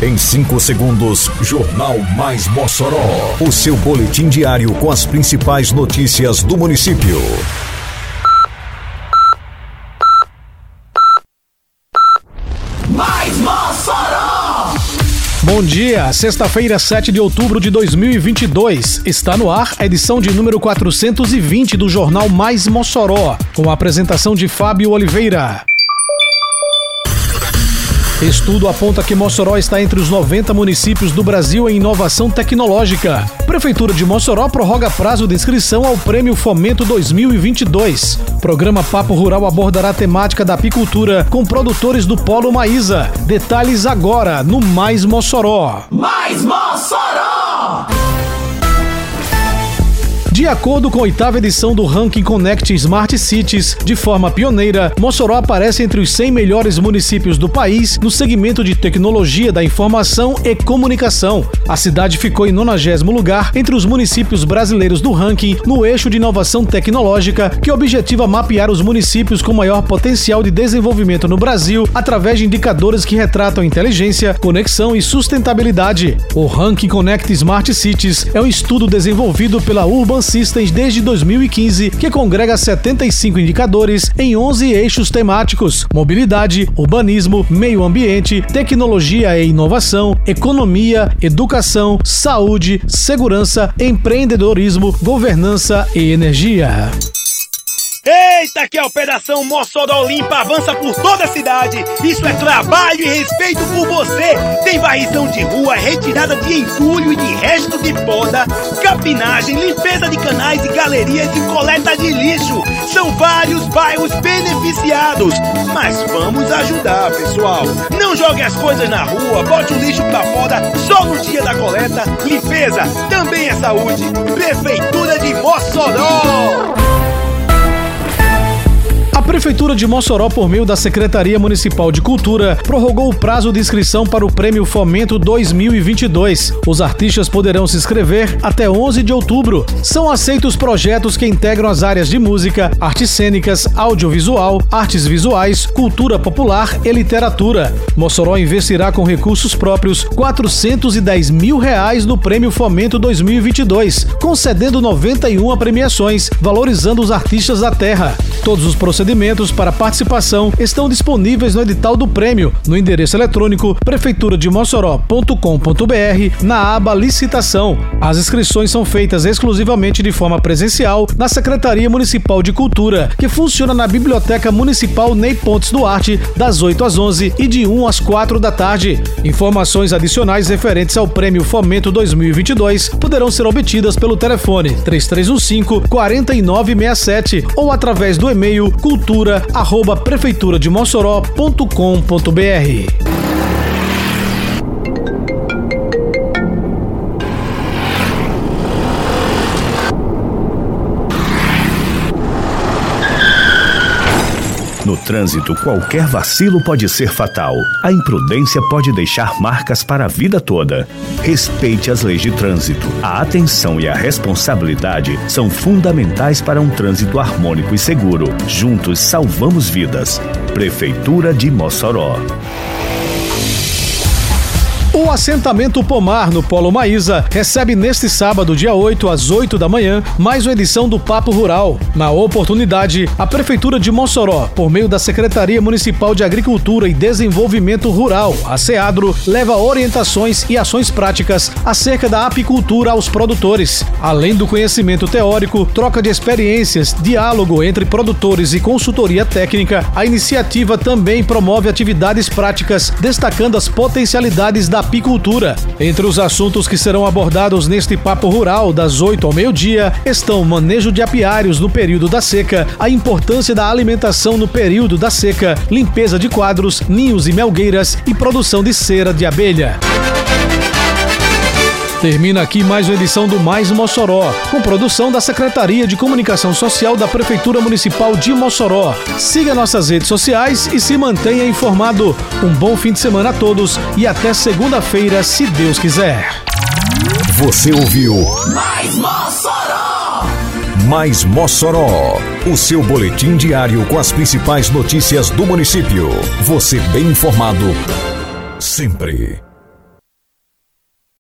Em 5 segundos, Jornal Mais Mossoró. O seu boletim diário com as principais notícias do município. Mais Mossoró! Bom dia, sexta-feira, 7 de outubro de 2022. Está no ar a edição de número 420 do Jornal Mais Mossoró, com a apresentação de Fábio Oliveira. Estudo aponta que Mossoró está entre os 90 municípios do Brasil em inovação tecnológica. Prefeitura de Mossoró prorroga prazo de inscrição ao Prêmio Fomento 2022. Programa Papo Rural abordará a temática da apicultura com produtores do Polo Maísa. Detalhes agora no Mais Mossoró. Mais Mossoró! De acordo com a oitava edição do Ranking Connect Smart Cities, de forma pioneira, Mossoró aparece entre os 100 melhores municípios do país no segmento de tecnologia da informação e comunicação. A cidade ficou em 90 lugar entre os municípios brasileiros do ranking no eixo de inovação tecnológica, que objetiva mapear os municípios com maior potencial de desenvolvimento no Brasil através de indicadores que retratam inteligência, conexão e sustentabilidade. O Ranking Connect Smart Cities é um estudo desenvolvido pela Urban Systems desde 2015, que congrega 75 indicadores em 11 eixos temáticos: mobilidade, urbanismo, meio ambiente, tecnologia e inovação, economia, educação, saúde, segurança, empreendedorismo, governança e energia. Eita, que a Operação Mossoró Limpa avança por toda a cidade. Isso é trabalho e respeito por você. Tem varrição de rua, retirada de entulho e de resto de poda, capinagem, limpeza de canais e galerias e coleta de lixo. São vários bairros beneficiados. Mas vamos ajudar, pessoal. Não jogue as coisas na rua, bote o lixo pra fora só no dia da coleta. Limpeza também é saúde. Prefeitura de Mossoró. Prefeitura de Mossoró, por meio da Secretaria Municipal de Cultura, prorrogou o prazo de inscrição para o Prêmio Fomento 2022. Os artistas poderão se inscrever até 11 de outubro. São aceitos projetos que integram as áreas de música, artes cênicas, audiovisual, artes visuais, cultura popular e literatura. Mossoró investirá com recursos próprios 410 mil reais no Prêmio Fomento 2022, concedendo 91 premiações, valorizando os artistas da terra. Todos os procedimentos para participação estão disponíveis no edital do prêmio, no endereço eletrônico prefeiturademossoró.com.br, na aba licitação. As inscrições são feitas exclusivamente de forma presencial na Secretaria Municipal de Cultura, que funciona na Biblioteca Municipal Ney Pontes Duarte, das 8 às 11 e de 1 às 4 da tarde. Informações adicionais referentes ao Prêmio Fomento 2022 poderão ser obtidas pelo telefone 3315 4967 ou através do e-mail cultura arroba prefeitura de Mossoró.com.br. No trânsito, qualquer vacilo pode ser fatal. A imprudência pode deixar marcas para a vida toda. Respeite as leis de trânsito. A atenção e a responsabilidade são fundamentais para um trânsito harmônico e seguro. Juntos salvamos vidas. Prefeitura de Mossoró. O assentamento Pomar no Polo Maísa recebe neste sábado, dia 8, às 8 da manhã, mais uma edição do Papo Rural. Na oportunidade, a Prefeitura de Mossoró, por meio da Secretaria Municipal de Agricultura e Desenvolvimento Rural, a SEADRO, leva orientações e ações práticas acerca da apicultura aos produtores. Além do conhecimento teórico, troca de experiências, diálogo entre produtores e consultoria técnica, a iniciativa também promove atividades práticas, destacando as potencialidades da apicultura. Entre os assuntos que serão abordados neste papo rural das 8 ao meio-dia estão manejo de apiários no período da seca, a importância da alimentação no período da seca, limpeza de quadros, ninhos e melgueiras e produção de cera de abelha. Termina aqui mais uma edição do Mais Mossoró, com produção da Secretaria de Comunicação Social da Prefeitura Municipal de Mossoró. Siga nossas redes sociais e se mantenha informado. Um bom fim de semana a todos e até segunda-feira, se Deus quiser. Você ouviu Mais Mossoró! Mais Mossoró, o seu boletim diário com as principais notícias do município. Você bem informado sempre.